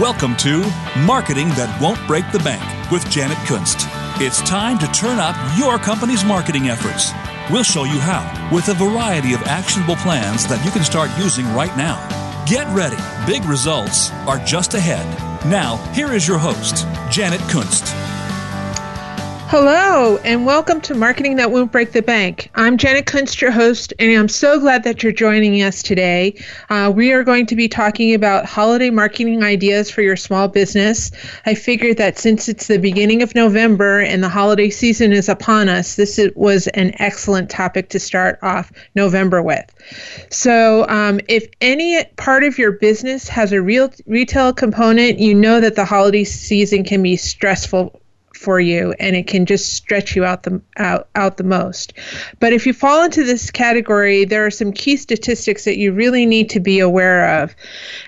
Welcome to Marketing That Won't Break the Bank with Janet Kunst. It's time to turn up your company's marketing efforts. We'll show you how with a variety of actionable plans that you can start using right now. Get ready, big results are just ahead. Now, here is your host, Janet Kunst. Hello, and welcome to Marketing That Won't Break the Bank. I'm Janet Kunst, your host, and I'm so glad that you're joining us today. Uh, we are going to be talking about holiday marketing ideas for your small business. I figured that since it's the beginning of November and the holiday season is upon us, this was an excellent topic to start off November with. So, um, if any part of your business has a real retail component, you know that the holiday season can be stressful for you and it can just stretch you out the out, out the most. But if you fall into this category, there are some key statistics that you really need to be aware of.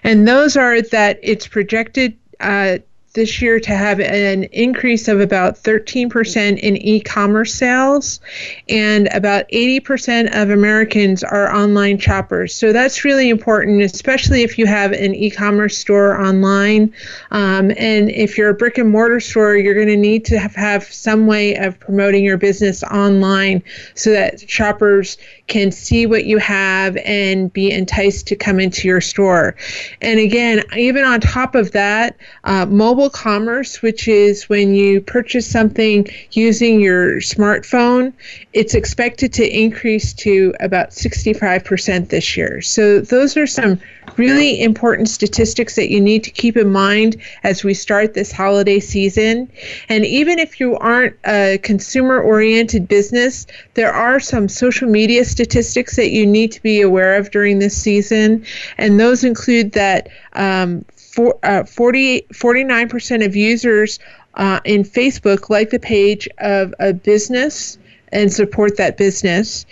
And those are that it's projected uh, this year to have an increase of about 13% in e commerce sales, and about 80% of Americans are online shoppers. So that's really important, especially if you have an e commerce store online. Um, and if you're a brick and mortar store, you're going to need to have, have some way of promoting your business online so that shoppers can see what you have and be enticed to come into your store. And again, even on top of that, uh, mobile mobile commerce, which is when you purchase something using your smartphone, it's expected to increase to about 65% this year. So, those are some really important statistics that you need to keep in mind as we start this holiday season. And even if you aren't a consumer oriented business, there are some social media statistics that you need to be aware of during this season. And those include that um, for, uh, 40, 49% of users uh, in Facebook like the page of a business and support that business.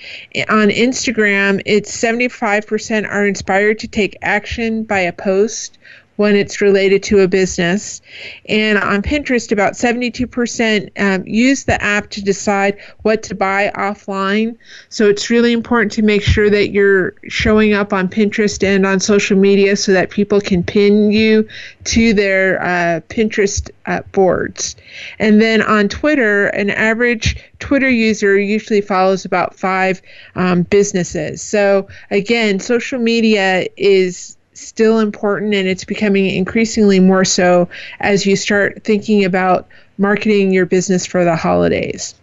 On Instagram, it's 75% are inspired to take action by a post when it's related to a business. And on Pinterest, about 72% um, use the app to decide what to buy offline. So it's really important to make sure that you're showing up on Pinterest and on social media so that people can pin you to their uh, Pinterest uh, boards. And then on Twitter, an average Twitter user usually follows about five um, businesses. So again, social media is still important and it's becoming increasingly more so as you start thinking about marketing your business for the holidays.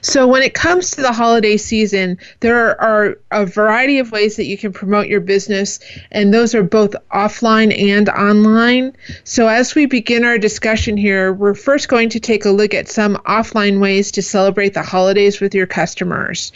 So, when it comes to the holiday season, there are a variety of ways that you can promote your business, and those are both offline and online. So, as we begin our discussion here, we're first going to take a look at some offline ways to celebrate the holidays with your customers.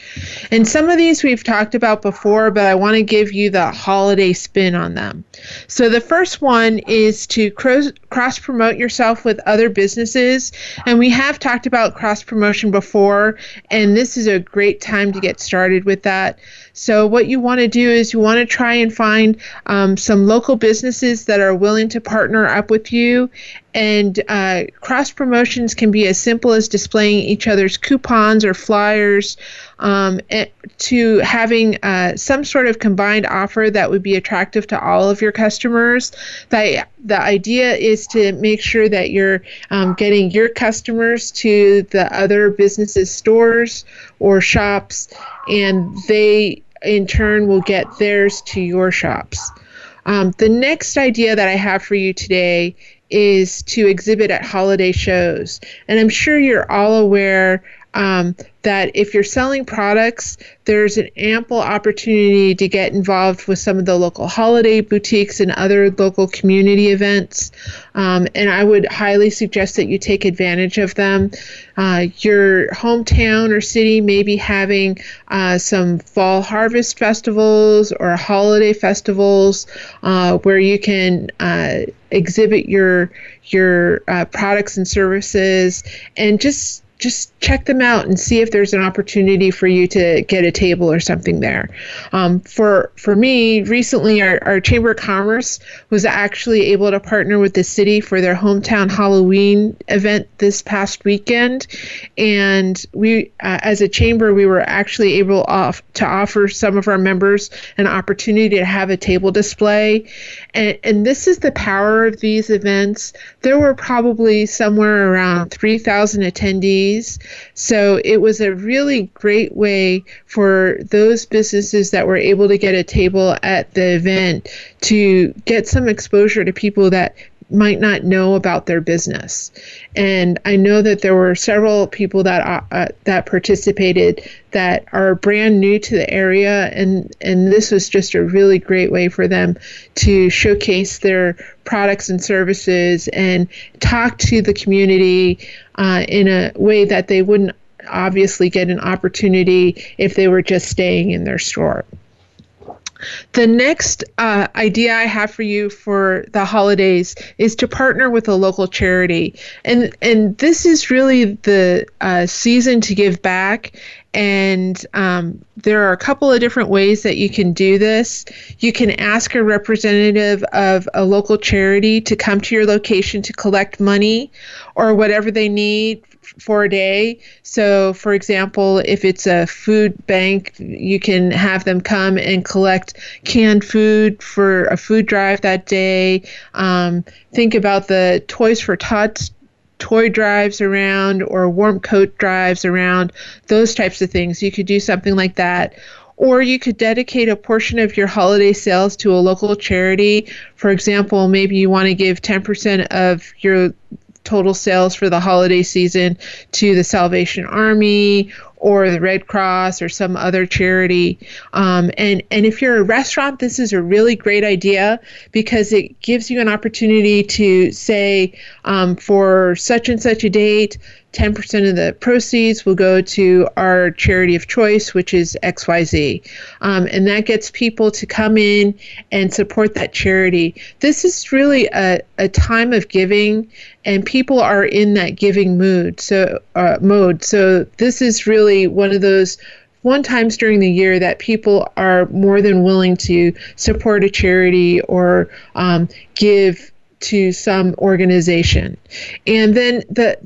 And some of these we've talked about before, but I want to give you the holiday spin on them. So, the first one is to cross promote yourself with other businesses, and we have talked about cross promotion before before, and this is a great time to get started with that. So, what you want to do is you want to try and find um, some local businesses that are willing to partner up with you. And uh, cross promotions can be as simple as displaying each other's coupons or flyers um, eh, to having uh, some sort of combined offer that would be attractive to all of your customers. The, the idea is to make sure that you're um, getting your customers to the other businesses' stores or shops, and they in turn will get theirs to your shops. Um, the next idea that I have for you today is to exhibit at holiday shows. And I'm sure you're all aware um, that if you're selling products, there's an ample opportunity to get involved with some of the local holiday boutiques and other local community events. Um, and I would highly suggest that you take advantage of them. Uh, your hometown or city may be having uh, some fall harvest festivals or holiday festivals uh, where you can uh, exhibit your your uh, products and services and just just check them out and see if there's an opportunity for you to get a table or something there. Um, for for me, recently our, our Chamber of Commerce was actually able to partner with the city for their hometown Halloween event this past weekend, and we, uh, as a chamber, we were actually able off, to offer some of our members an opportunity to have a table display, and and this is the power of these events. There were probably somewhere around 3,000 attendees so it was a really great way for those businesses that were able to get a table at the event to get some exposure to people that might not know about their business. And I know that there were several people that uh, uh, that participated that are brand new to the area, and and this was just a really great way for them to showcase their products and services and talk to the community uh, in a way that they wouldn't obviously get an opportunity if they were just staying in their store. The next uh, idea I have for you for the holidays is to partner with a local charity, and and this is really the uh, season to give back. And um, there are a couple of different ways that you can do this. You can ask a representative of a local charity to come to your location to collect money or whatever they need for a day. So, for example, if it's a food bank, you can have them come and collect canned food for a food drive that day. Um, think about the Toys for Tots toy drives around or warm coat drives around, those types of things. You could do something like that. Or you could dedicate a portion of your holiday sales to a local charity. For example, maybe you want to give 10% of your total sales for the holiday season to the Salvation Army or the Red Cross or some other charity. Um, and and if you're a restaurant, this is a really great idea because it gives you an opportunity to say um, for such and such a date, 10% of the proceeds will go to our charity of choice, which is XYZ. Um, and that gets people to come in and support that charity. This is really a, a time of giving, and people are in that giving mood. So, uh, mode. So, this is really one of those one times during the year that people are more than willing to support a charity or um, give to some organization. And then the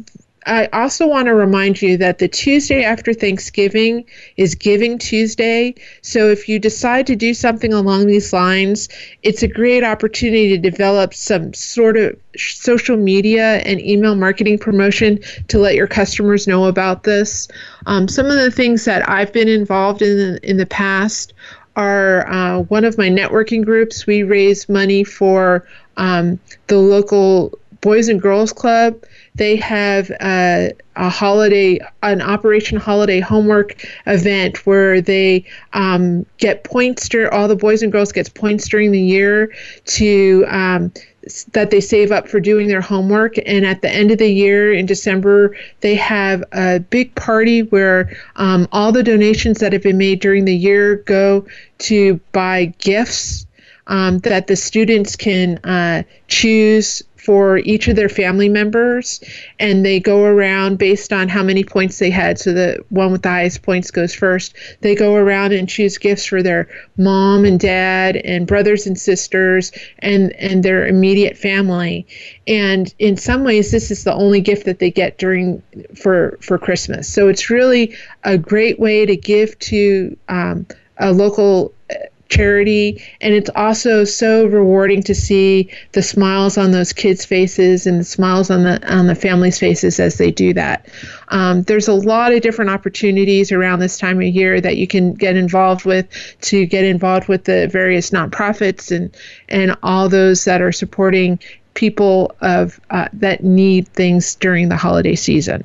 I also want to remind you that the Tuesday after Thanksgiving is Giving Tuesday. So if you decide to do something along these lines, it's a great opportunity to develop some sort of social media and email marketing promotion to let your customers know about this. Um, some of the things that I've been involved in in the past are uh, one of my networking groups. We raise money for um, the local Boys and Girls Club they have a, a holiday, an Operation Holiday homework event where they um, get points. all the boys and girls gets points during the year to um, that they save up for doing their homework. And at the end of the year in December, they have a big party where um, all the donations that have been made during the year go to buy gifts um, that the students can uh, choose for each of their family members and they go around based on how many points they had. So the one with the highest points goes first. They go around and choose gifts for their mom and dad and brothers and sisters and and their immediate family. And in some ways this is the only gift that they get during for for christmas. So it's really a great way to give to um, a local charity and it's also so rewarding to see the smiles on those kids faces and the smiles on the on the families faces as they do that. Um, there's a lot of different opportunities around this time of year that you can get involved with to get involved with the various nonprofits and and all those that are supporting people of uh, that need things during the holiday season.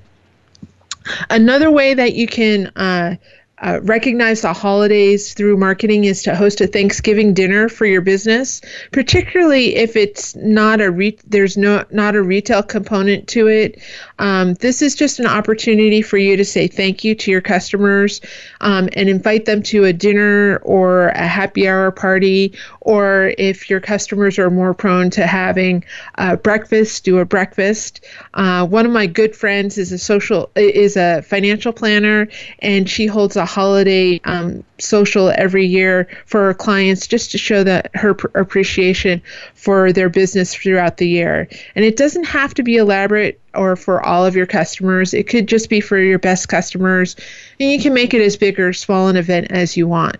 Another way that you can uh, uh, recognize the holidays through marketing is to host a Thanksgiving dinner for your business, particularly if it's not a re- there's no not a retail component to it. Um, this is just an opportunity for you to say thank you to your customers. Um, and invite them to a dinner or a happy hour party, or if your customers are more prone to having a breakfast, do a breakfast. Uh, one of my good friends is a social is a financial planner, and she holds a holiday um, social every year for her clients just to show that her pr- appreciation for their business throughout the year. And it doesn't have to be elaborate or for all of your customers. It could just be for your best customers, and you can make it as big or small an event as you want.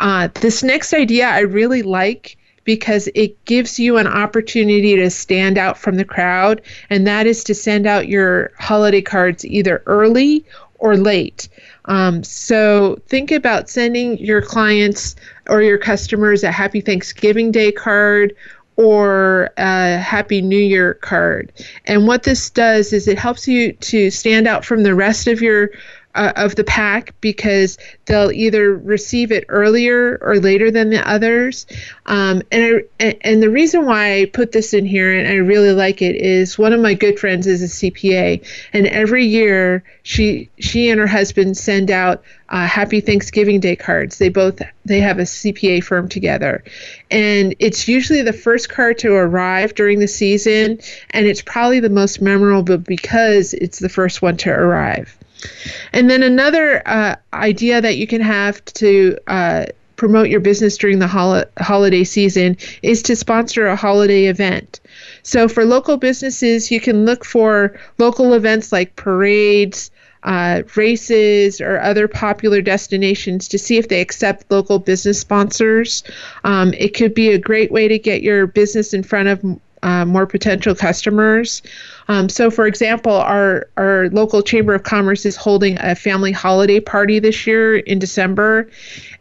Uh, this next idea I really like because it gives you an opportunity to stand out from the crowd, and that is to send out your holiday cards either early or late. Um, so think about sending your clients or your customers a happy Thanksgiving Day card or a Happy New Year card. And what this does is it helps you to stand out from the rest of your uh, of the pack because they'll either receive it earlier or later than the others. Um, and I, and the reason why I put this in here and I really like it is one of my good friends is a CPA, and every year she she and her husband send out uh, Happy Thanksgiving Day cards. They both they have a CPA firm together, and it's usually the first card to arrive during the season, and it's probably the most memorable because it's the first one to arrive. And then another uh, idea that you can have to uh, promote your business during the hol- holiday season is to sponsor a holiday event. So for local businesses, you can look for local events like parades, uh, races, or other popular destinations to see if they accept local business sponsors. Um, it could be a great way to get your business in front of uh, more potential customers. Um, so, for example, our our local chamber of commerce is holding a family holiday party this year in December,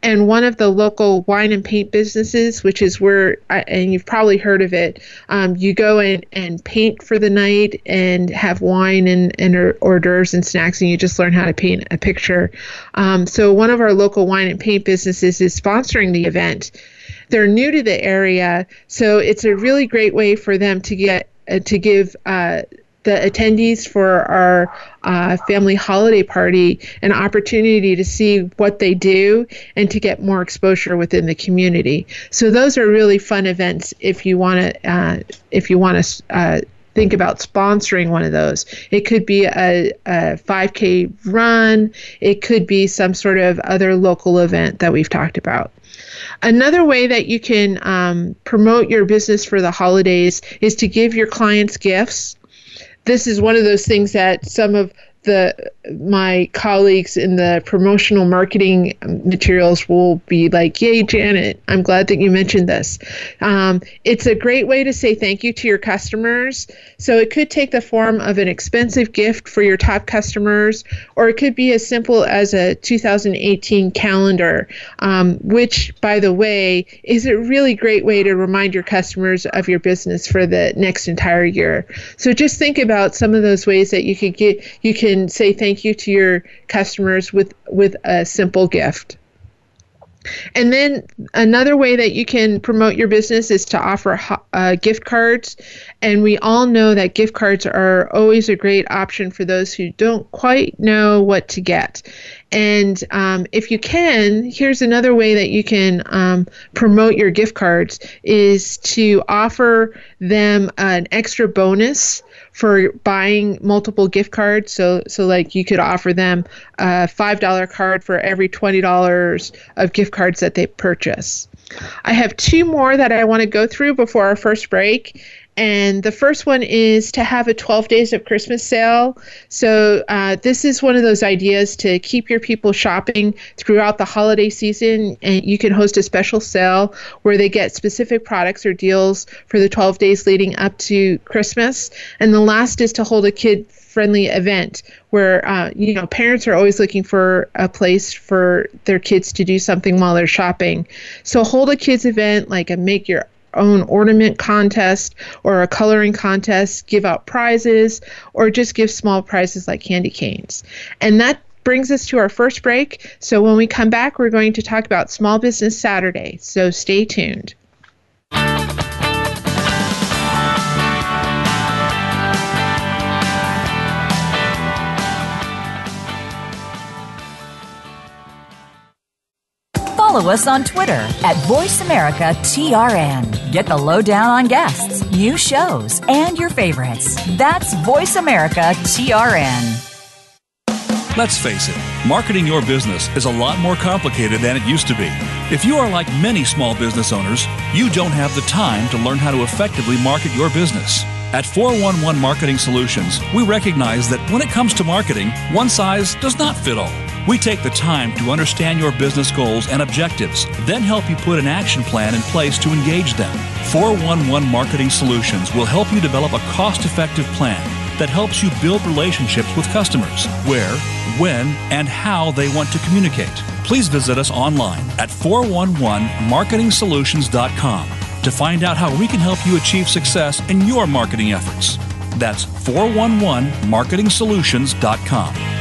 and one of the local wine and paint businesses, which is where, and you've probably heard of it, um, you go in and paint for the night and have wine and, and hors d'oeuvres and snacks, and you just learn how to paint a picture. Um, so, one of our local wine and paint businesses is sponsoring the event. They're new to the area, so it's a really great way for them to get uh, to give uh, the attendees for our uh, family holiday party an opportunity to see what they do and to get more exposure within the community. So those are really fun events if you want to uh, if you want to. Uh, think about sponsoring one of those. It could be a, a 5K run, it could be some sort of other local event that we've talked about. Another way that you can um, promote your business for the holidays is to give your clients gifts. This is one of those things that some of the my colleagues in the promotional marketing materials will be like, "Yay, Janet! I'm glad that you mentioned this." Um, it's a great way to say thank you to your customers. So it could take the form of an expensive gift for your top customers, or it could be as simple as a 2018 calendar, um, which, by the way, is a really great way to remind your customers of your business for the next entire year. So just think about some of those ways that you could get you can can say thank you to your customers with with a simple gift. And then another way that you can promote your business is to offer uh, gift cards. And we all know that gift cards are always a great option for those who don't quite know what to get. And um, if you can, here's another way that you can um, promote your gift cards is to offer them an extra bonus for buying multiple gift cards. So, so like you could offer them a five dollar card for every twenty dollars of gift cards that they purchase. I have two more that I want to go through before our first break. And the first one is to have a 12 days of Christmas sale. So, uh, this is one of those ideas to keep your people shopping throughout the holiday season. And you can host a special sale where they get specific products or deals for the 12 days leading up to Christmas. And the last is to hold a kid friendly event where uh, you know parents are always looking for a place for their kids to do something while they're shopping so hold a kids event like a make your own ornament contest or a coloring contest, give out prizes, or just give small prizes like candy canes. And that brings us to our first break. So when we come back, we're going to talk about Small Business Saturday. So stay tuned. Follow us on Twitter at VoiceAmericaTRN. Get the lowdown on guests, new shows, and your favorites. That's VoiceAmericaTRN. Let's face it, marketing your business is a lot more complicated than it used to be. If you are like many small business owners, you don't have the time to learn how to effectively market your business. At 411 Marketing Solutions, we recognize that when it comes to marketing, one size does not fit all. We take the time to understand your business goals and objectives, then help you put an action plan in place to engage them. 411 Marketing Solutions will help you develop a cost effective plan that helps you build relationships with customers where, when, and how they want to communicate. Please visit us online at 411marketingsolutions.com to find out how we can help you achieve success in your marketing efforts. That's 411marketingsolutions.com.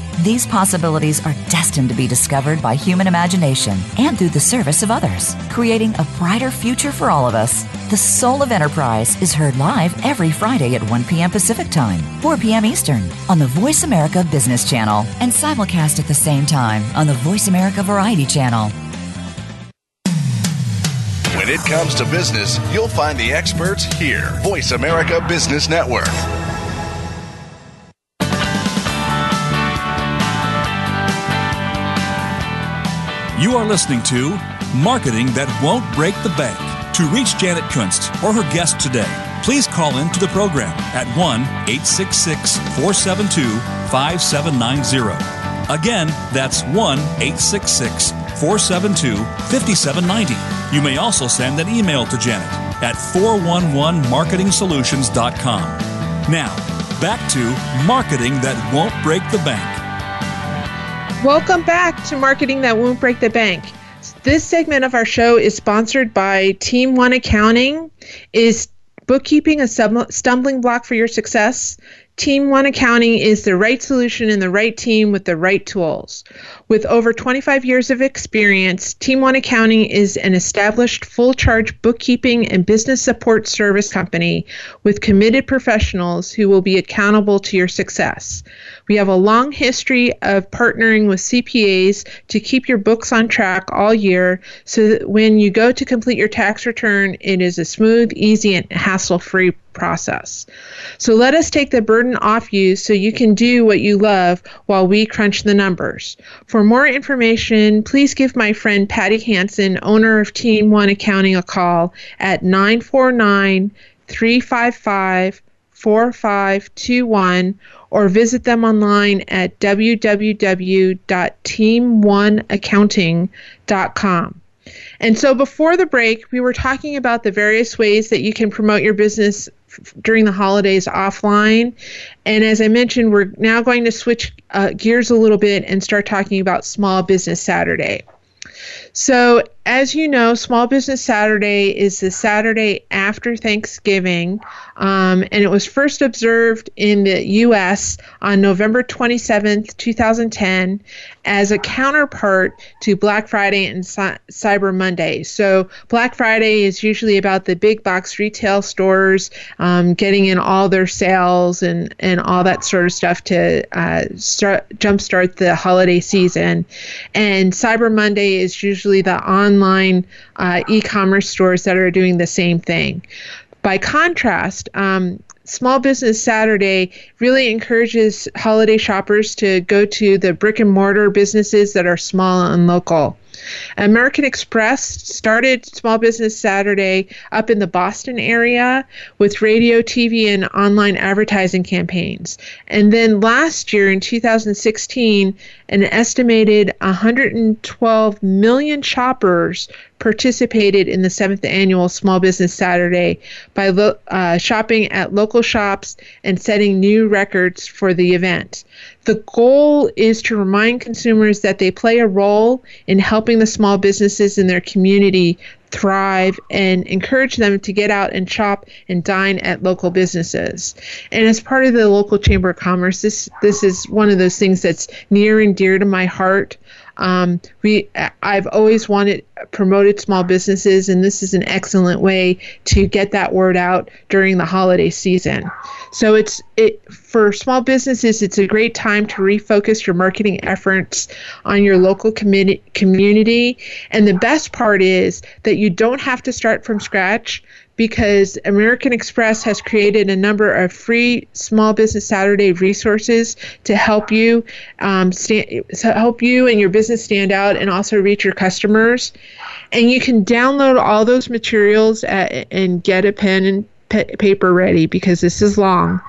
These possibilities are destined to be discovered by human imagination and through the service of others, creating a brighter future for all of us. The Soul of Enterprise is heard live every Friday at 1 p.m. Pacific Time, 4 p.m. Eastern on the Voice America Business Channel and simulcast at the same time on the Voice America Variety Channel. When it comes to business, you'll find the experts here. Voice America Business Network. You are listening to Marketing That Won't Break the Bank. To reach Janet Kunst or her guest today, please call into the program at 1 866 472 5790. Again, that's 1 866 472 5790. You may also send an email to Janet at 411marketingsolutions.com. Now, back to Marketing That Won't Break the Bank. Welcome back to Marketing That Won't Break the Bank. This segment of our show is sponsored by Team One Accounting. Is bookkeeping a stumbling block for your success? Team One Accounting is the right solution and the right team with the right tools. With over 25 years of experience, Team One Accounting is an established full charge bookkeeping and business support service company with committed professionals who will be accountable to your success. We have a long history of partnering with CPAs to keep your books on track all year so that when you go to complete your tax return, it is a smooth, easy, and hassle free process. So let us take the burden off you so you can do what you love while we crunch the numbers. For more information, please give my friend Patty Hanson, owner of Team One Accounting, a call at 949 355 4521 or visit them online at www.teamoneaccounting.com. And so before the break, we were talking about the various ways that you can promote your business during the holidays offline. And as I mentioned, we're now going to switch uh, gears a little bit and start talking about Small Business Saturday. So, as you know, Small Business Saturday is the Saturday after Thanksgiving, um, and it was first observed in the U.S. on November 27, 2010, as a counterpart to Black Friday and Cyber Monday. So, Black Friday is usually about the big box retail stores um, getting in all their sales and, and all that sort of stuff to uh, start jumpstart the holiday season. And Cyber Monday is usually the online uh, e commerce stores that are doing the same thing. By contrast, um, Small Business Saturday really encourages holiday shoppers to go to the brick and mortar businesses that are small and local. American Express started Small Business Saturday up in the Boston area with radio, TV, and online advertising campaigns. And then last year in 2016, an estimated 112 million shoppers participated in the seventh annual Small Business Saturday by lo- uh, shopping at local shops and setting new records for the event. The goal is to remind consumers that they play a role in helping the small businesses in their community thrive and encourage them to get out and shop and dine at local businesses. And as part of the local chamber of commerce, this this is one of those things that's near and dear to my heart. Um, we I've always wanted promoted small businesses, and this is an excellent way to get that word out during the holiday season. So it's it for small businesses. It's a great time to refocus your marketing efforts on your local community. Community, and the best part is that you don't have to start from scratch because American Express has created a number of free Small Business Saturday resources to help you um, stand, to help you and your business stand out and also reach your customers. And you can download all those materials at, and get a pen and pa- paper ready because this is long.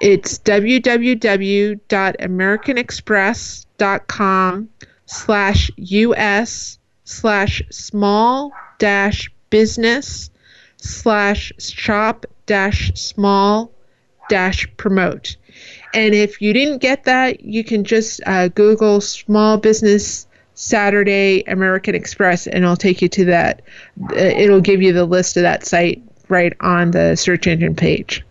It's www.americanexpress.com slash us slash small dash business slash shop dash small dash promote. And if you didn't get that, you can just uh, Google Small Business Saturday American Express and it'll take you to that. Uh, it'll give you the list of that site right on the search engine page.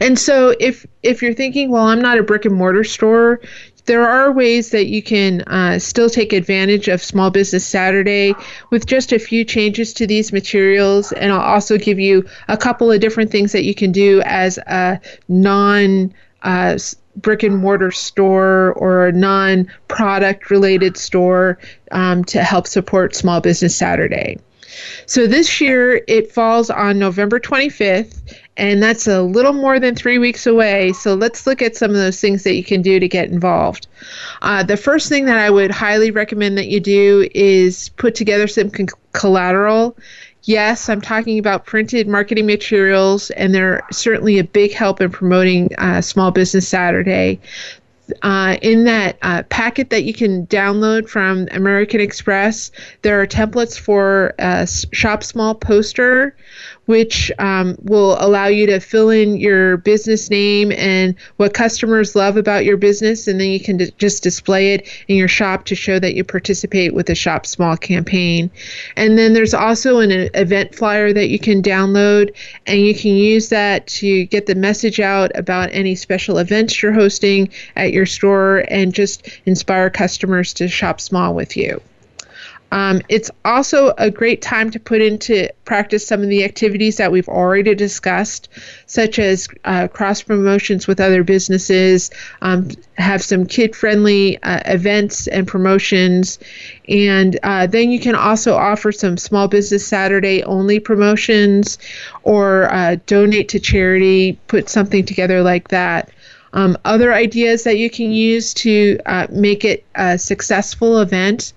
And so if if you're thinking, well, I'm not a brick and mortar store, there are ways that you can uh, still take advantage of Small Business Saturday with just a few changes to these materials. And I'll also give you a couple of different things that you can do as a non uh, brick and mortar store or a non product related store um, to help support Small Business Saturday. So this year it falls on November 25th, and that's a little more than three weeks away. So let's look at some of those things that you can do to get involved. Uh, the first thing that I would highly recommend that you do is put together some con- collateral. Yes, I'm talking about printed marketing materials, and they're certainly a big help in promoting uh, Small Business Saturday. Uh, in that uh, packet that you can download from American Express, there are templates for a Shop Small poster which um, will allow you to fill in your business name and what customers love about your business, and then you can d- just display it in your shop to show that you participate with the Shop Small campaign. And then there's also an event flyer that you can download, and you can use that to get the message out about any special events you're hosting at your store and just inspire customers to shop small with you. Um, it's also a great time to put into practice some of the activities that we've already discussed, such as uh, cross promotions with other businesses, um, have some kid friendly uh, events and promotions, and uh, then you can also offer some Small Business Saturday only promotions or uh, donate to charity, put something together like that. Um, other ideas that you can use to uh, make it a successful event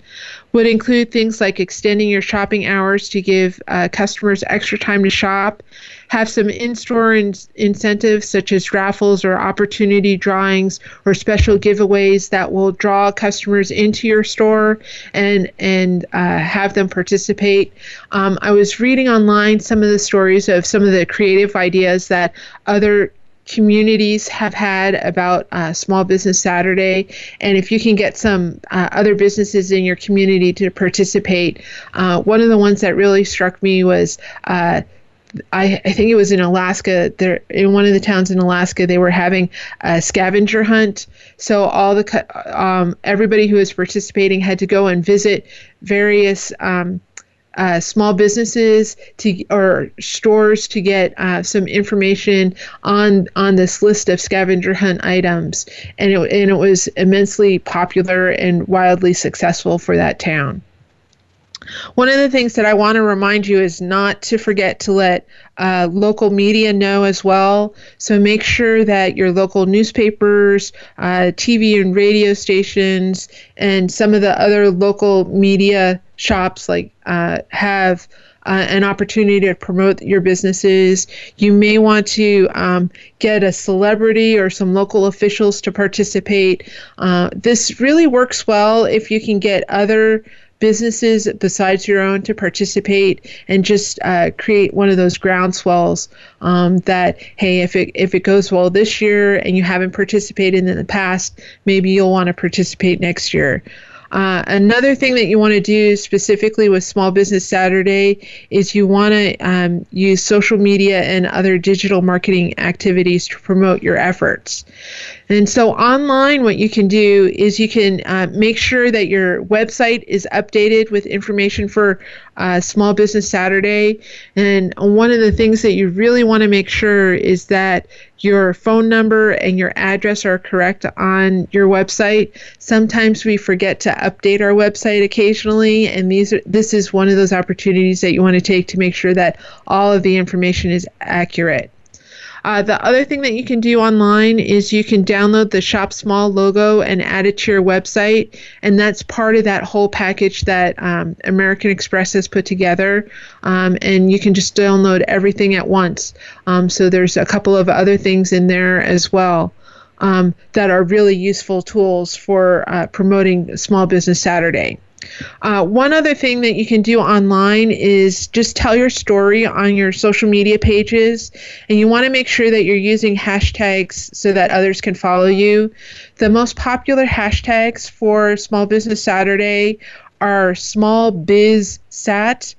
would include things like extending your shopping hours to give uh, customers extra time to shop, have some in store in- incentives such as raffles or opportunity drawings or special giveaways that will draw customers into your store and, and uh, have them participate. Um, I was reading online some of the stories of some of the creative ideas that other communities have had about uh, Small Business Saturday. And if you can get some uh, other businesses in your community to participate, uh, one of the ones that really struck me was. Uh, I, I, think it was in Alaska. There, in one of the towns in Alaska, they were having a scavenger hunt. So all the um, everybody who was participating had to go and visit various um, uh, small businesses to or stores to get uh, some information on on this list of scavenger hunt items, and it, and it was immensely popular and wildly successful for that town. One of the things that I want to remind you is not to forget to let uh, local media know as well. So make sure that your local newspapers, uh, TV and radio stations, and some of the other local media shops like uh, have uh, an opportunity to promote your businesses. You may want to um, get a celebrity or some local officials to participate. Uh, this really works well if you can get other businesses besides your own to participate and just uh, create one of those groundswells um, that hey if it if it goes well this year and you haven't participated in the past maybe you'll want to participate next year Uh, another thing that you want to do specifically with Small Business Saturday is you want to um, use social media and other digital marketing activities to promote your efforts. And so online, what you can do is you can uh, make sure that your website is updated with information for uh, Small Business Saturday. And one of the things that you really want to make sure is that your phone number and your address are correct on your website. Sometimes we forget to update our website occasionally, and these are, this is one of those opportunities that you want to take to make sure that all of the information is accurate. Uh, the other thing that you can do online is you can download the Shop Small logo and add it to your website, and that's part of that whole package that um, American Express has put together. Um, and you can just download everything at once. Um, so there's a couple of other things in there as well. Um, that are really useful tools for uh, promoting Small Business Saturday. Uh, one other thing that you can do online is just tell your story on your social media pages, and you want to make sure that you're using hashtags so that others can follow you. The most popular hashtags for Small Business Saturday are Small Biz Sat,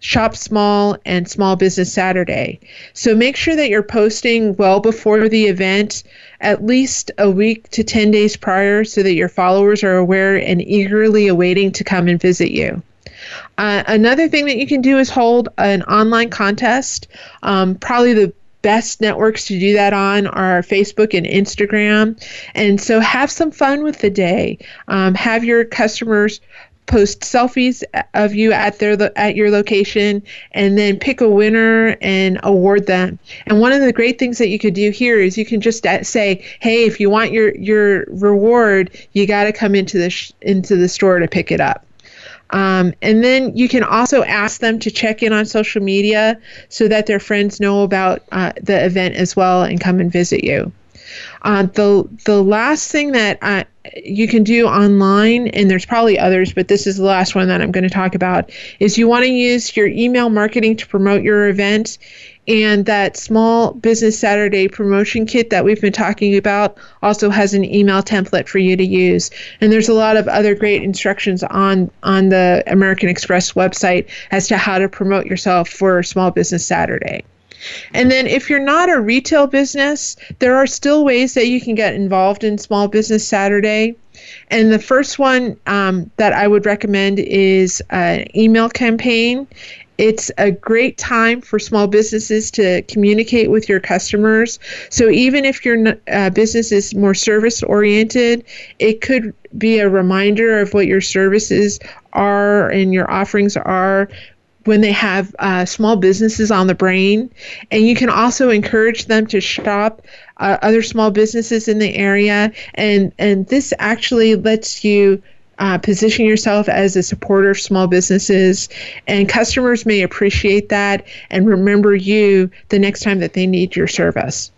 Shop Small, and Small Business Saturday. So make sure that you're posting well before the event, at least a week to 10 days prior, so that your followers are aware and eagerly awaiting to come and visit you. Uh, another thing that you can do is hold an online contest. Um, probably the best networks to do that on are Facebook and Instagram. And so have some fun with the day. Um, have your customers post selfies of you at their at your location and then pick a winner and award them and one of the great things that you could do here is you can just say hey if you want your your reward you got to come into the sh- into the store to pick it up um, and then you can also ask them to check in on social media so that their friends know about uh, the event as well and come and visit you. Uh, the the last thing that uh, you can do online, and there's probably others, but this is the last one that I'm going to talk about, is you want to use your email marketing to promote your event. And that small business Saturday promotion kit that we've been talking about also has an email template for you to use. And there's a lot of other great instructions on on the American Express website as to how to promote yourself for Small Business Saturday. And then if you're not a retail business, there are still ways that you can get involved in Small Business Saturday. And the first one um, that I would recommend is an email campaign. It's a great time for small businesses to communicate with your customers. So even if your uh, business is more service oriented, it could be a reminder of what your services are and your offerings are when they have uh, small businesses on the brain. And you can also encourage them to shop uh, other small businesses in the area. And, and this actually lets you uh, position yourself as a supporter of small businesses. And customers may appreciate that and remember you the next time that they need your service.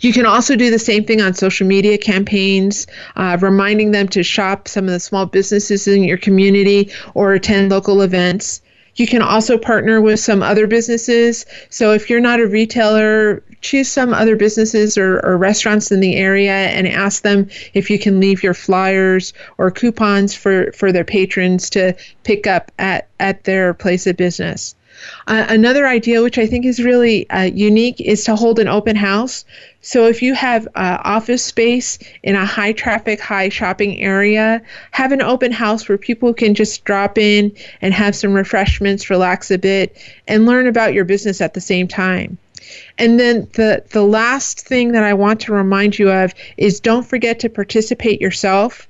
You can also do the same thing on social media campaigns, uh, reminding them to shop some of the small businesses in your community or attend local events. You can also partner with some other businesses. So if you're not a retailer, choose some other businesses or, or, restaurants in the area and ask them if you can leave your flyers or coupons for, for their patrons to pick up at, at their place of business. Uh, another idea, which I think is really uh, unique, is to hold an open house. So if you have uh, office space in a high traffic, high shopping area, have an open house where people can just drop in and have some refreshments, relax a bit, and learn about your business at the same time. And then the the last thing that I want to remind you of is don't forget to participate yourself.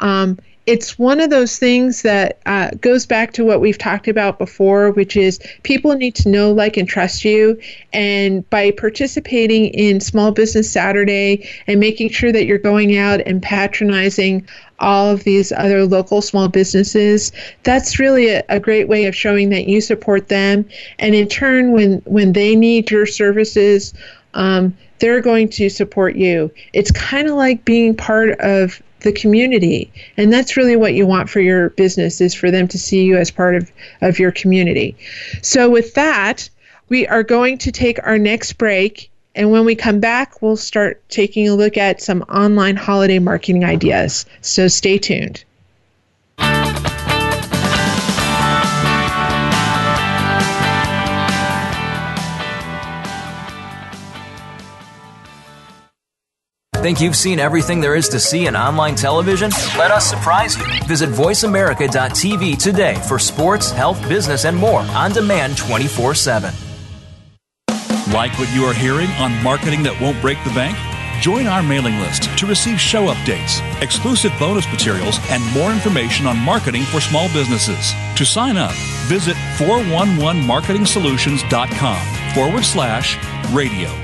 Um, it's one of those things that uh, goes back to what we've talked about before, which is people need to know, like, and trust you. And by participating in Small Business Saturday and making sure that you're going out and patronizing all of these other local small businesses, that's really a, a great way of showing that you support them. And in turn, when when they need your services, um, they're going to support you. It's kind of like being part of the community. And that's really what you want for your business is for them to see you as part of, of your community. So with that we are going to take our next break. And when we come back we'll start taking a look at some online holiday marketing ideas. So stay tuned Think you've seen everything there is to see in online television? Let us surprise you. Visit VoiceAmerica.tv today for sports, health, business, and more on demand 24 7. Like what you are hearing on Marketing That Won't Break the Bank? Join our mailing list to receive show updates, exclusive bonus materials, and more information on marketing for small businesses. To sign up, visit 411marketingsolutions.com forward slash radio.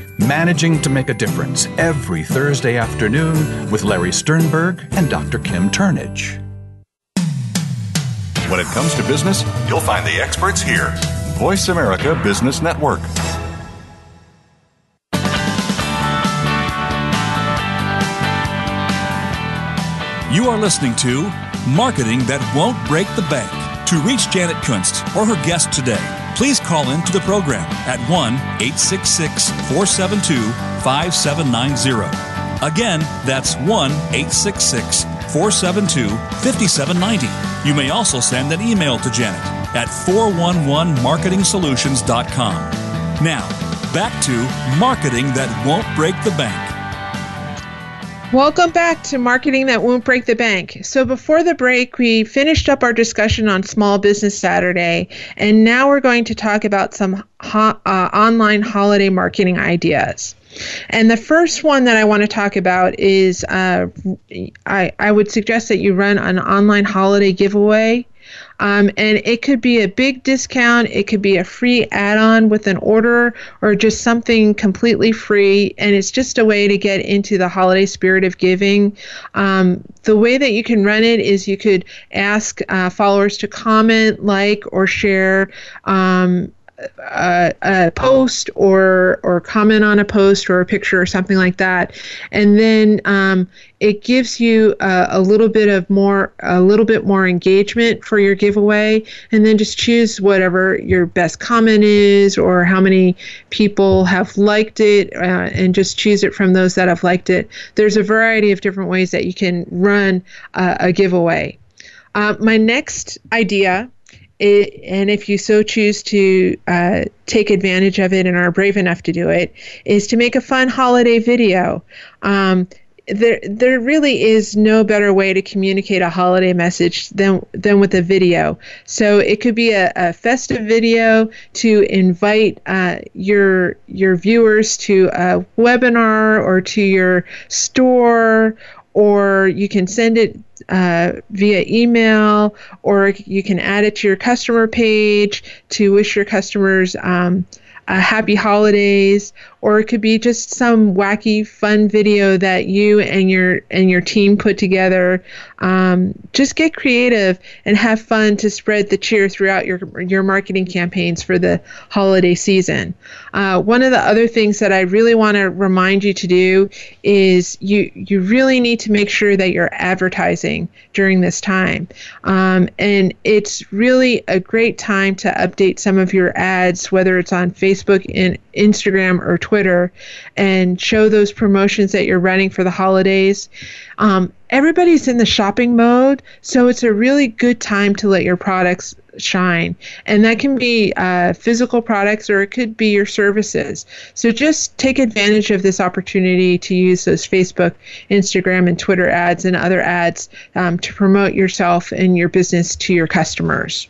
Managing to make a difference every Thursday afternoon with Larry Sternberg and Dr. Kim Turnage. When it comes to business, you'll find the experts here. Voice America Business Network. You are listening to Marketing That Won't Break the Bank. To reach Janet Kunst or her guest today, please call in to the program at 1 866 472 5790. Again, that's 1 866 472 5790. You may also send an email to Janet at 411marketingsolutions.com. Now, back to Marketing That Won't Break the Bank. Welcome back to Marketing That Won't Break the Bank. So, before the break, we finished up our discussion on Small Business Saturday, and now we're going to talk about some ho- uh, online holiday marketing ideas. And the first one that I want to talk about is uh, I, I would suggest that you run an online holiday giveaway um, and it could be a big discount, it could be a free add on with an order, or just something completely free. And it's just a way to get into the holiday spirit of giving. Um, the way that you can run it is you could ask uh, followers to comment, like, or share. Um, a, post or or comment on a post or a picture or something like that, and then um, it gives you a, a, little bit of more a little bit more engagement for your giveaway, and then just choose whatever your best comment is or how many people have liked it, uh, and just choose it from those that have liked it. There's a variety of different ways that you can run uh, a giveaway. Uh, my next idea it, and if you so choose to uh, take advantage of it and are brave enough to do it, is to make a fun holiday video. Um, there, there really is no better way to communicate a holiday message than than with a video. So it could be a, a festive video to invite uh, your your viewers to a webinar or to your store, or you can send it uh, via email, or you can add it to your customer page to wish your customers um, happy holidays, or it could be just some wacky, fun video that you and your and your team put together. Um, just get creative and have fun to spread the cheer throughout your your marketing campaigns for the holiday season. Uh, one of the other things that I really want to remind you to do is you you really need to make sure that you're advertising during this time, um, and it's really a great time to update some of your ads, whether it's on Facebook and Instagram or Twitter and show those promotions that you're running for the holidays. Um, everybody's in the shopping mode, so it's a really good time to let your products shine. And that can be uh, physical products or it could be your services. So just take advantage of this opportunity to use those Facebook, Instagram, and Twitter ads and other ads um, to promote yourself and your business to your customers.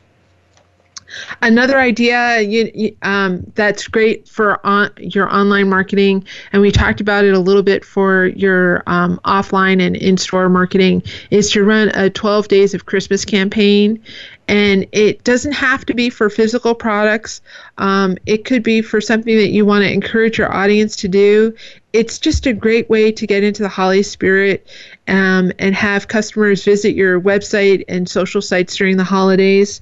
Another idea you, um, that's great for on, your online marketing, and we talked about it a little bit for your um, offline and in store marketing, is to run a 12 Days of Christmas campaign. And it doesn't have to be for physical products, um, it could be for something that you want to encourage your audience to do. It's just a great way to get into the holiday spirit um, and have customers visit your website and social sites during the holidays.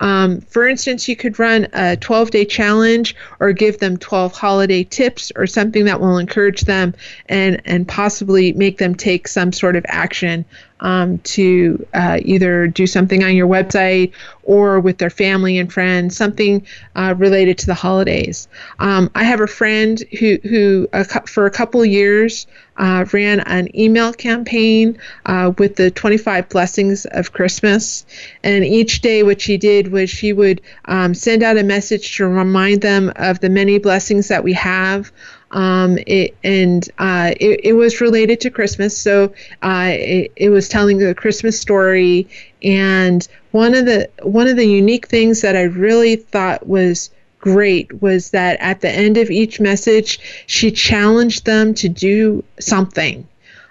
Um, for instance, you could run a 12 day challenge or give them 12 holiday tips or something that will encourage them and, and possibly make them take some sort of action um, to uh, either do something on your website or with their family and friends, something uh, related to the holidays. Um, I have a friend who, who for a couple years, uh, ran an email campaign uh, with the 25 blessings of Christmas. And each day, what she did was she would um, send out a message to remind them of the many blessings that we have. Um, it, and uh, it, it, was related to Christmas, so uh, it, it was telling the Christmas story. And one of the one of the unique things that I really thought was great was that at the end of each message, she challenged them to do something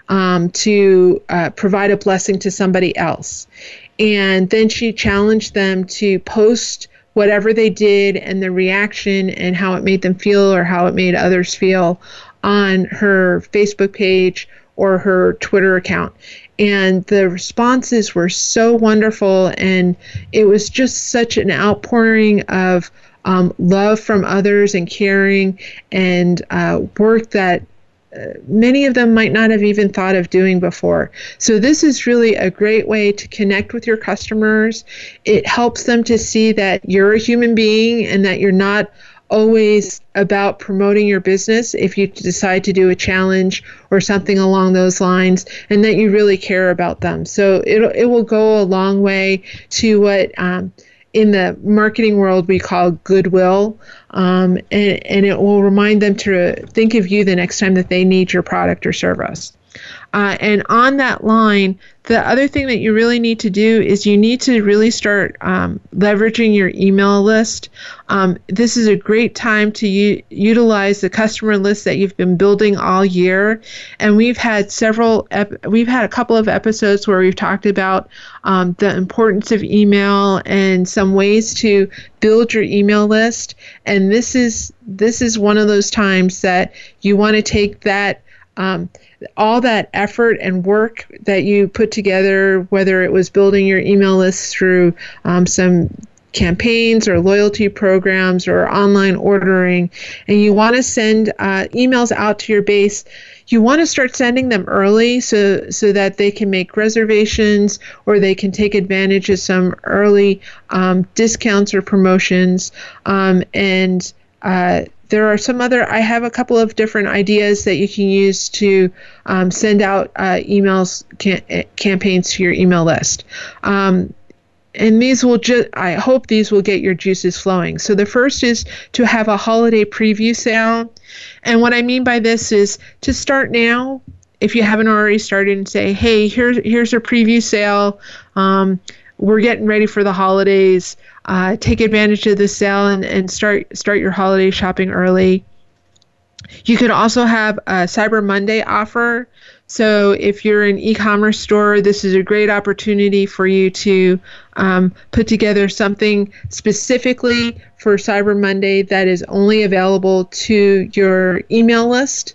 um, to uh, provide a blessing to somebody else. And then she challenged them to post whatever they did and the reaction and how it made them feel or how it made others feel on her Facebook page or her Twitter account. And the responses were so wonderful, and it was just such an outpouring of um, love from others and caring and uh, work that many of them might not have even thought of doing before. So, this is really a great way to connect with your customers. It helps them to see that you're a human being and that you're not always about promoting your business if you decide to do a challenge or something along those lines and that you really care about them. So, it, it will go a long way to what. Um, in the marketing world we call goodwill, um, and, and it will remind them to think of you the next time that they need your product or service. Uh, and on that line, the other thing that you really need to do is you need to really start um, leveraging your email list. Um, this is a great time to u- utilize the customer list that you've been building all year. And we've had several, ep- we've had a couple of episodes where we've talked about um, the importance of email and some ways to build your email list. And this is this is one of those times that you want to take that. Um, all that effort and work that you put together, whether it was building your email list through um, some campaigns or loyalty programs or online ordering, and you want to send uh, emails out to your base, you want to start sending them early so so that they can make reservations or they can take advantage of some early um, discounts or promotions. Um, and uh, there are some other, I have a couple of different ideas that you can use to um, send out uh, emails, campaigns to your email list. Um, and these will just, I hope these will get your juices flowing. So the first is to have a holiday preview sale. And what I mean by this is to start now, if you haven't already started, and say, hey, here's, here's a preview sale. Um, we're getting ready for the holidays uh, take advantage of the sale and, and start start your holiday shopping early. You could also have a Cyber Monday offer. So if you're an e-commerce store, this is a great opportunity for you to um, put together something specifically for Cyber Monday that is only available to your email list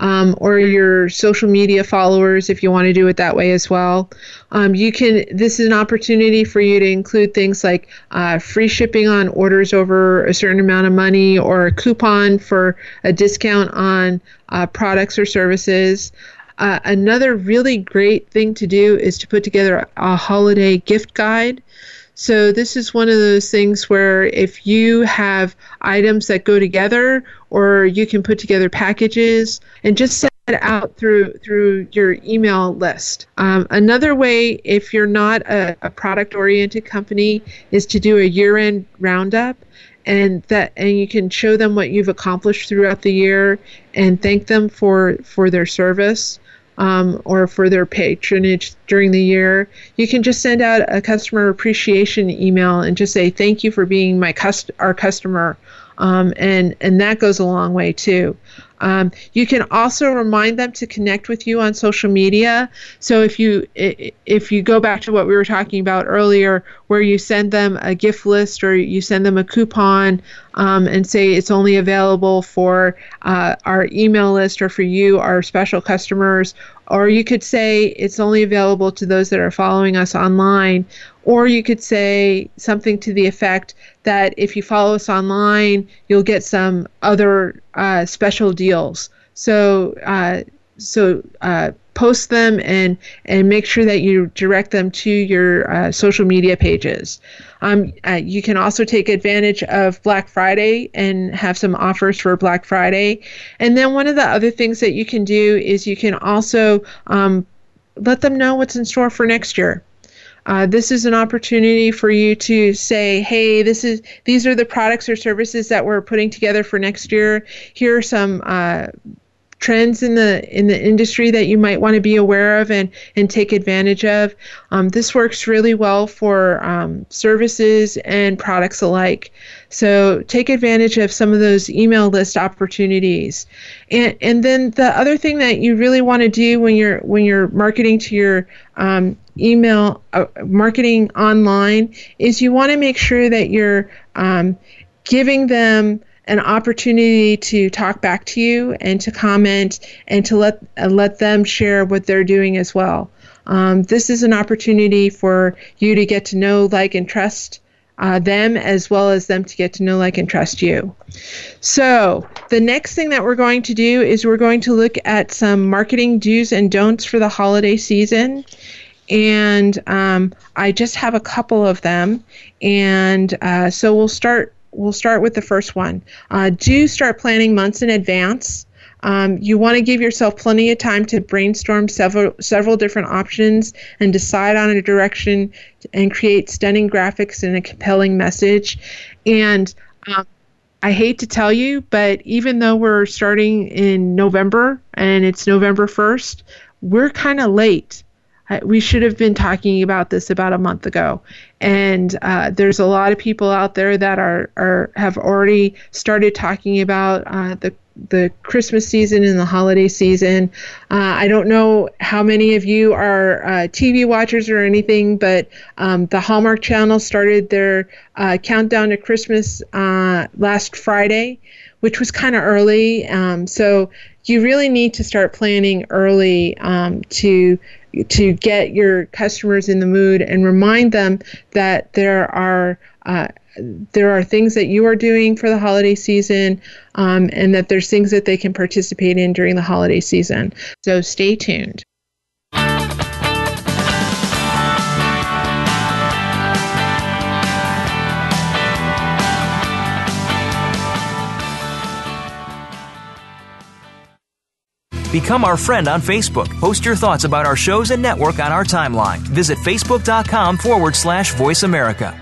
um, or your social media followers if you want to do it that way as well. Um, you can. This is an opportunity for you to include things like uh, free shipping on orders over a certain amount of money, or a coupon for a discount on uh, products or services. Uh, another really great thing to do is to put together a holiday gift guide. So this is one of those things where if you have items that go together, or you can put together packages and just send it out through through your email list. Um, another way, if you're not a, a product-oriented company, is to do a year-end roundup and that and you can show them what you've accomplished throughout the year and thank them for for their service um, or for their patronage during the year, you can just send out a customer appreciation email and just say thank you for being my cust- our customer, um, and and that goes a long way too. Um, you can also remind them to connect with you on social media. So if you if you go back to what we were talking about earlier, where you send them a gift list or you send them a coupon um, and say it's only available for uh, our email list or for you, our special customers, or you could say it's only available to those that are following us online. Or you could say something to the effect that if you follow us online, you'll get some other uh, special deals. So, uh, so uh, post them and and make sure that you direct them to your uh, social media pages. Um, uh, you can also take advantage of Black Friday and have some offers for Black Friday. And then one of the other things that you can do is you can also um, let them know what's in store for next year. Uh, this is an opportunity for you to say, "Hey, this is these are the products or services that we're putting together for next year. Here are some uh, trends in the in the industry that you might want to be aware of and and take advantage of. Um, this works really well for um, services and products alike. So take advantage of some of those email list opportunities. And and then the other thing that you really want to do when you're when you're marketing to your um, email uh, marketing online is you want to make sure that you're um, giving them an opportunity to talk back to you and to comment and to let uh, let them share what they're doing as well. Um, this is an opportunity for you to get to know, like, and trust uh, them as well as them to get to know, like, and trust you. So, the next thing that we're going to do is we're going to look at some marketing do's and don'ts for the holiday season. And um, I just have a couple of them. And uh, so we'll start we'll start with the first one. Uh, do start planning months in advance. Um, you want to give yourself plenty of time to brainstorm several several different options and decide on a direction and create stunning graphics and a compelling message. And um, I hate to tell you, but even though we're starting in November and it's November 1st, we're kind of late we should have been talking about this about a month ago. And uh, there's a lot of people out there that are, are have already started talking about uh, the the Christmas season and the holiday season. Uh, I don't know how many of you are uh, TV watchers or anything, but um, the Hallmark Channel started their uh, countdown to Christmas uh, last Friday, which was kind of early. Um, so you really need to start planning early um, to to get your customers in the mood and remind them that there are uh, there are things that you are doing for the holiday season um, and that there's things that they can participate in during the holiday season. So stay tuned. Become our friend on Facebook. Post your thoughts about our shows and network on our timeline. Visit facebook.com forward slash voice America.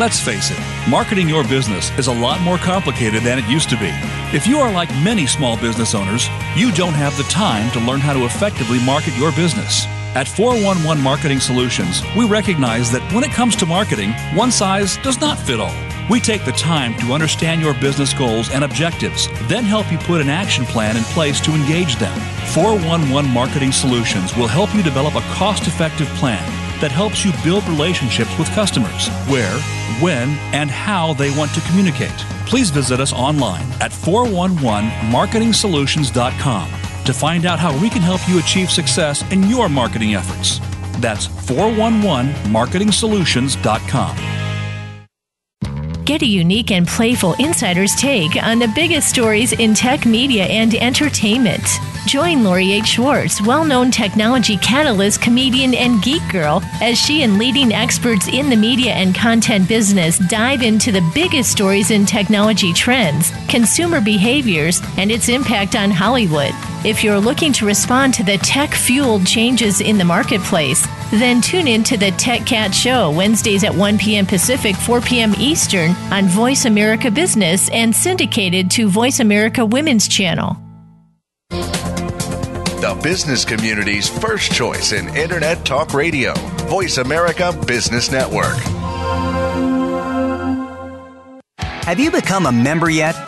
Let's face it, marketing your business is a lot more complicated than it used to be. If you are like many small business owners, you don't have the time to learn how to effectively market your business. At 411 Marketing Solutions, we recognize that when it comes to marketing, one size does not fit all. We take the time to understand your business goals and objectives, then help you put an action plan in place to engage them. 411 Marketing Solutions will help you develop a cost effective plan that helps you build relationships with customers where, when, and how they want to communicate. Please visit us online at 411marketingsolutions.com to find out how we can help you achieve success in your marketing efforts. That's 411marketingsolutions.com. Get a unique and playful insider's take on the biggest stories in tech media and entertainment. Join Lori H. Schwartz, well known technology catalyst, comedian, and geek girl, as she and leading experts in the media and content business dive into the biggest stories in technology trends, consumer behaviors, and its impact on Hollywood. If you're looking to respond to the tech fueled changes in the marketplace, then tune in to the Tech Cat Show Wednesdays at 1 p.m. Pacific, 4 p.m. Eastern on Voice America Business and syndicated to Voice America Women's Channel. The business community's first choice in Internet Talk Radio, Voice America Business Network. Have you become a member yet?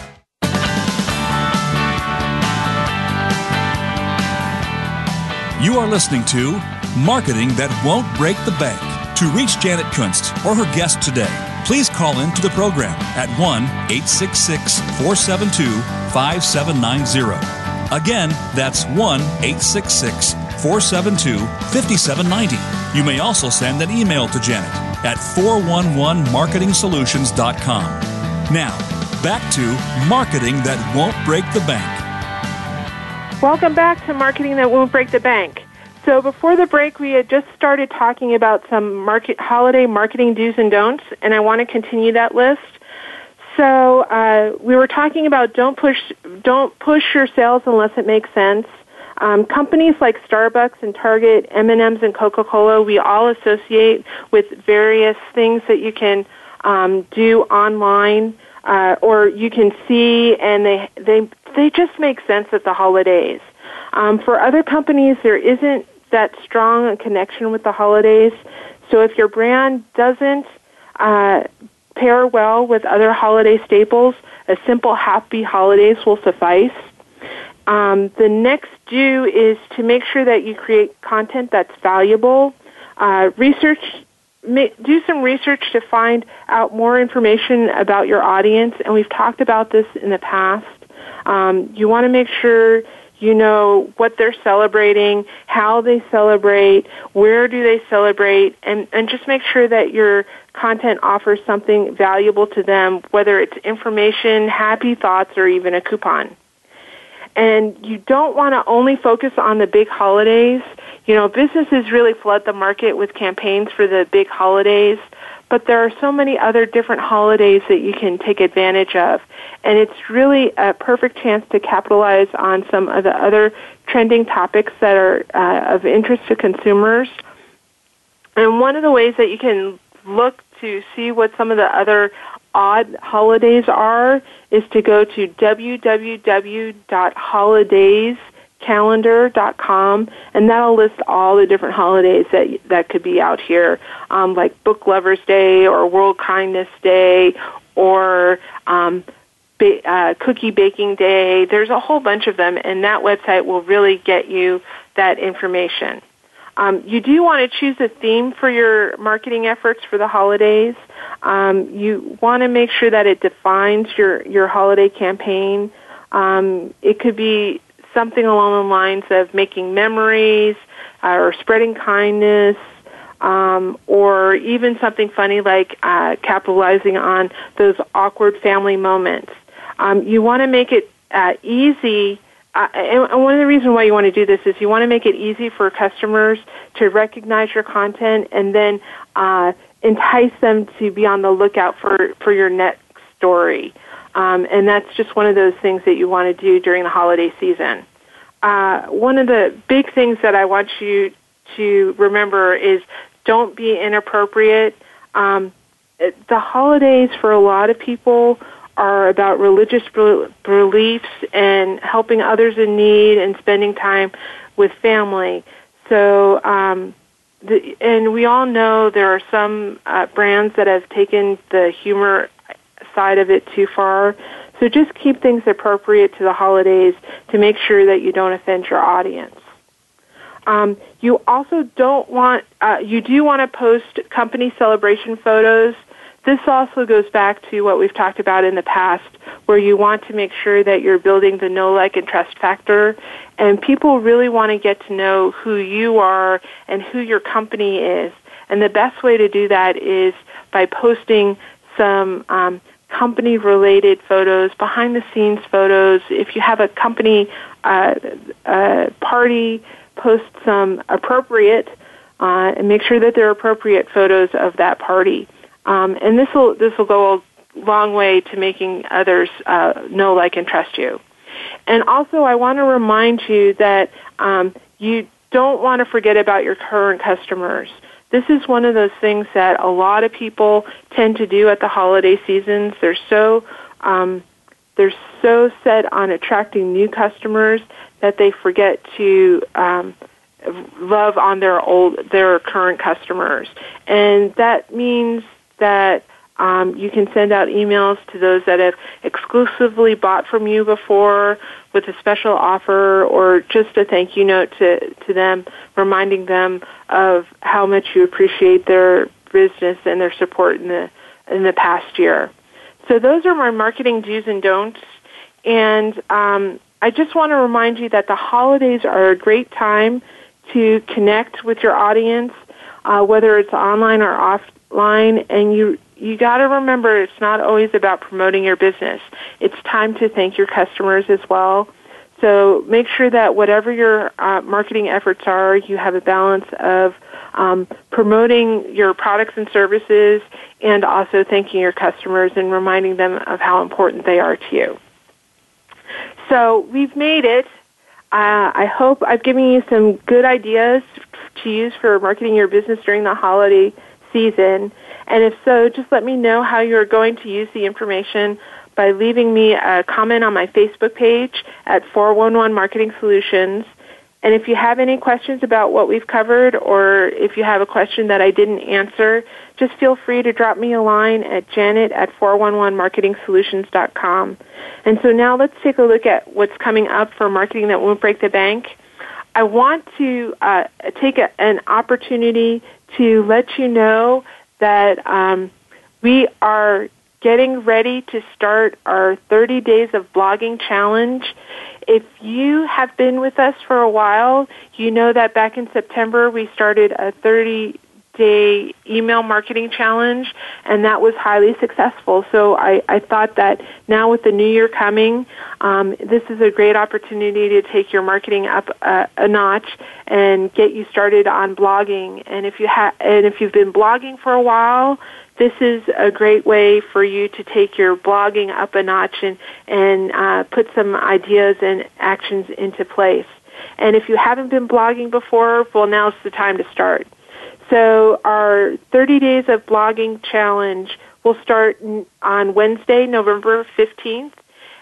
You are listening to Marketing That Won't Break the Bank. To reach Janet Kunst or her guest today, please call in to the program at 1 866 472 5790. Again, that's 1 866 472 5790. You may also send an email to Janet at 411marketingsolutions.com. Now, back to Marketing That Won't Break the Bank. Welcome back to Marketing That Won't Break the Bank. So before the break, we had just started talking about some market, holiday marketing do's and don'ts, and I want to continue that list. So uh, we were talking about don't push don't push your sales unless it makes sense. Um, companies like Starbucks and Target, M&Ms and Coca-Cola, we all associate with various things that you can um, do online uh, or you can see, and they they they just make sense at the holidays. Um, for other companies, there isn't that strong a connection with the holidays. So if your brand doesn't uh, pair well with other holiday staples. A simple happy holidays will suffice. Um, the next do is to make sure that you create content that's valuable. Uh, research, do some research to find out more information about your audience, and we've talked about this in the past. Um, you want to make sure you know what they're celebrating, how they celebrate, where do they celebrate, and, and just make sure that your content offers something valuable to them, whether it's information, happy thoughts, or even a coupon. And you don't want to only focus on the big holidays. You know, businesses really flood the market with campaigns for the big holidays, but there are so many other different holidays that you can take advantage of. And it's really a perfect chance to capitalize on some of the other trending topics that are uh, of interest to consumers. And one of the ways that you can look to see what some of the other odd holidays are is to go to www.holidayscalendar.com and that'll list all the different holidays that that could be out here, um, like Book Lovers Day or World Kindness Day or um, ba- uh, Cookie Baking Day. There's a whole bunch of them, and that website will really get you that information. Um, you do want to choose a theme for your marketing efforts for the holidays. Um, you want to make sure that it defines your, your holiday campaign. Um, it could be something along the lines of making memories uh, or spreading kindness. Um, or even something funny like uh, capitalizing on those awkward family moments. Um, you want to make it uh, easy uh, and one of the reasons why you want to do this is you want to make it easy for customers to recognize your content and then uh, entice them to be on the lookout for, for your next story. Um, and that's just one of those things that you want to do during the holiday season. Uh, one of the big things that I want you to remember is don't be inappropriate. Um, the holidays for a lot of people are about religious beliefs and helping others in need and spending time with family. So, um, the, and we all know there are some uh, brands that have taken the humor side of it too far. So just keep things appropriate to the holidays to make sure that you don't offend your audience. Um, you also don't want, uh, you do want to post company celebration photos this also goes back to what we've talked about in the past, where you want to make sure that you're building the know, like, and trust factor. And people really want to get to know who you are and who your company is. And the best way to do that is by posting some um, company related photos, behind the scenes photos. If you have a company uh, uh, party, post some appropriate uh, and make sure that they're appropriate photos of that party. Um, and this will this will go a long way to making others uh, know, like, and trust you. And also, I want to remind you that um, you don't want to forget about your current customers. This is one of those things that a lot of people tend to do at the holiday seasons. They're so um, they're so set on attracting new customers that they forget to um, love on their old their current customers, and that means that um, you can send out emails to those that have exclusively bought from you before with a special offer or just a thank you note to, to them, reminding them of how much you appreciate their business and their support in the, in the past year. So those are my marketing do's and don'ts. And um, I just want to remind you that the holidays are a great time to connect with your audience, uh, whether it's online or offline, and you you got to remember it's not always about promoting your business. It's time to thank your customers as well. So make sure that whatever your uh, marketing efforts are, you have a balance of um, promoting your products and services and also thanking your customers and reminding them of how important they are to you. So we've made it. Uh, I hope I've given you some good ideas to use for marketing your business during the holiday season. And if so, just let me know how you're going to use the information by leaving me a comment on my Facebook page at 411 Marketing Solutions. And if you have any questions about what we've covered or if you have a question that I didn't answer, just feel free to drop me a line at janet at 411marketingsolutions.com. And so now let's take a look at what's coming up for marketing that won't break the bank. I want to uh, take a, an opportunity to let you know that um, we are getting ready to start our 30 days of blogging challenge. If you have been with us for a while, you know that back in September we started a 30 day email marketing challenge and that was highly successful. So I, I thought that now with the new year coming, um, this is a great opportunity to take your marketing up a, a notch and get you started on blogging. And if you have, and if you've been blogging for a while, this is a great way for you to take your blogging up a notch and, and uh, put some ideas and actions into place. And if you haven't been blogging before, well, now's the time to start. So our 30 days of blogging challenge will start on Wednesday, November 15th.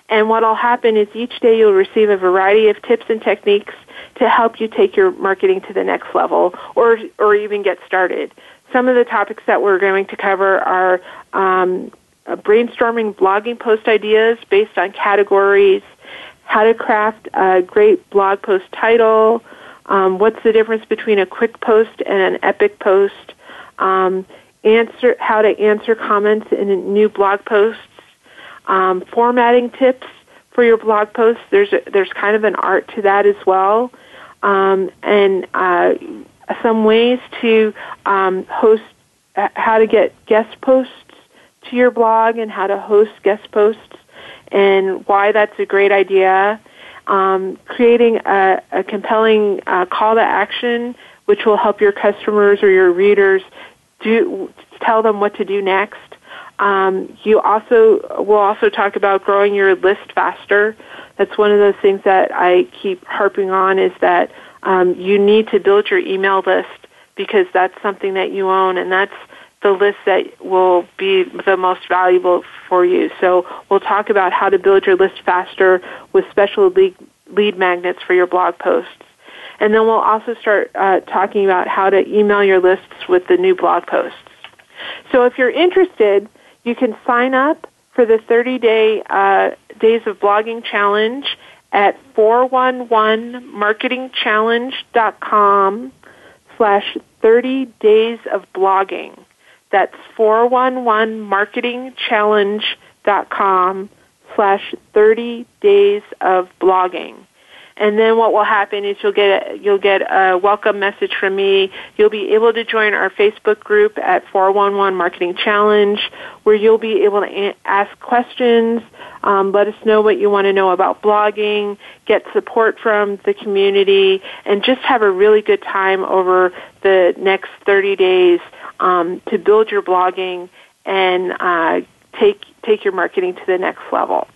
And what'll happen is each day you'll receive a variety of tips and techniques to help you take your marketing to the next level or, or even get started. Some of the topics that we're going to cover are um, brainstorming blogging post ideas based on categories, how to craft a great blog post title, um, what's the difference between a quick post and an epic post? Um, answer how to answer comments in new blog posts. Um, formatting tips for your blog posts. There's a, there's kind of an art to that as well, um, and uh, some ways to um, host. Uh, how to get guest posts to your blog and how to host guest posts and why that's a great idea um, creating a, a compelling uh, call to action, which will help your customers or your readers do tell them what to do next. Um, you also will also talk about growing your list faster. That's one of those things that I keep harping on is that um, you need to build your email list because that's something that you own and that's the list that will be the most valuable for you. So we'll talk about how to build your list faster with special lead, lead magnets for your blog posts. And then we'll also start uh, talking about how to email your lists with the new blog posts. So if you're interested, you can sign up for the 30 day uh, days of blogging challenge at 411marketingchallenge.com slash 30 days of blogging. That's 411marketingchallenge.com slash 30 days of blogging. And then what will happen is you'll get a, you'll get a welcome message from me. You'll be able to join our Facebook group at 411 Marketing Challenge, where you'll be able to ask questions, um, let us know what you want to know about blogging, get support from the community, and just have a really good time over the next 30 days um, to build your blogging and uh, take take your marketing to the next level.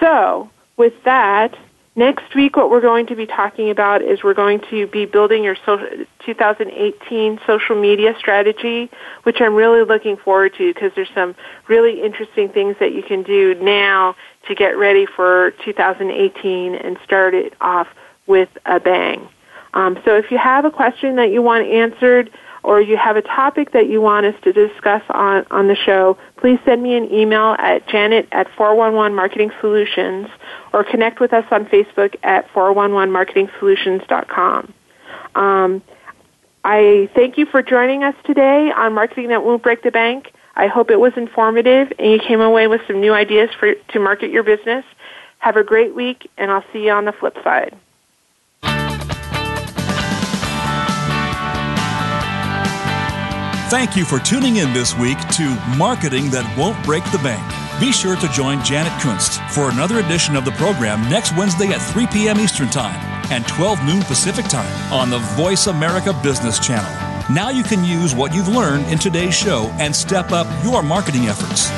So, with that, Next week, what we're going to be talking about is we're going to be building your 2018 social media strategy, which I'm really looking forward to because there's some really interesting things that you can do now to get ready for 2018 and start it off with a bang. Um, so if you have a question that you want answered, or you have a topic that you want us to discuss on, on the show, please send me an email at janet at 411 Marketing Solutions or connect with us on Facebook at 411marketingsolutions.com. Um, I thank you for joining us today on Marketing That Won't Break the Bank. I hope it was informative and you came away with some new ideas for, to market your business. Have a great week, and I'll see you on the flip side. Thank you for tuning in this week to Marketing That Won't Break the Bank. Be sure to join Janet Kunst for another edition of the program next Wednesday at 3 p.m. Eastern Time and 12 noon Pacific Time on the Voice America Business Channel. Now you can use what you've learned in today's show and step up your marketing efforts.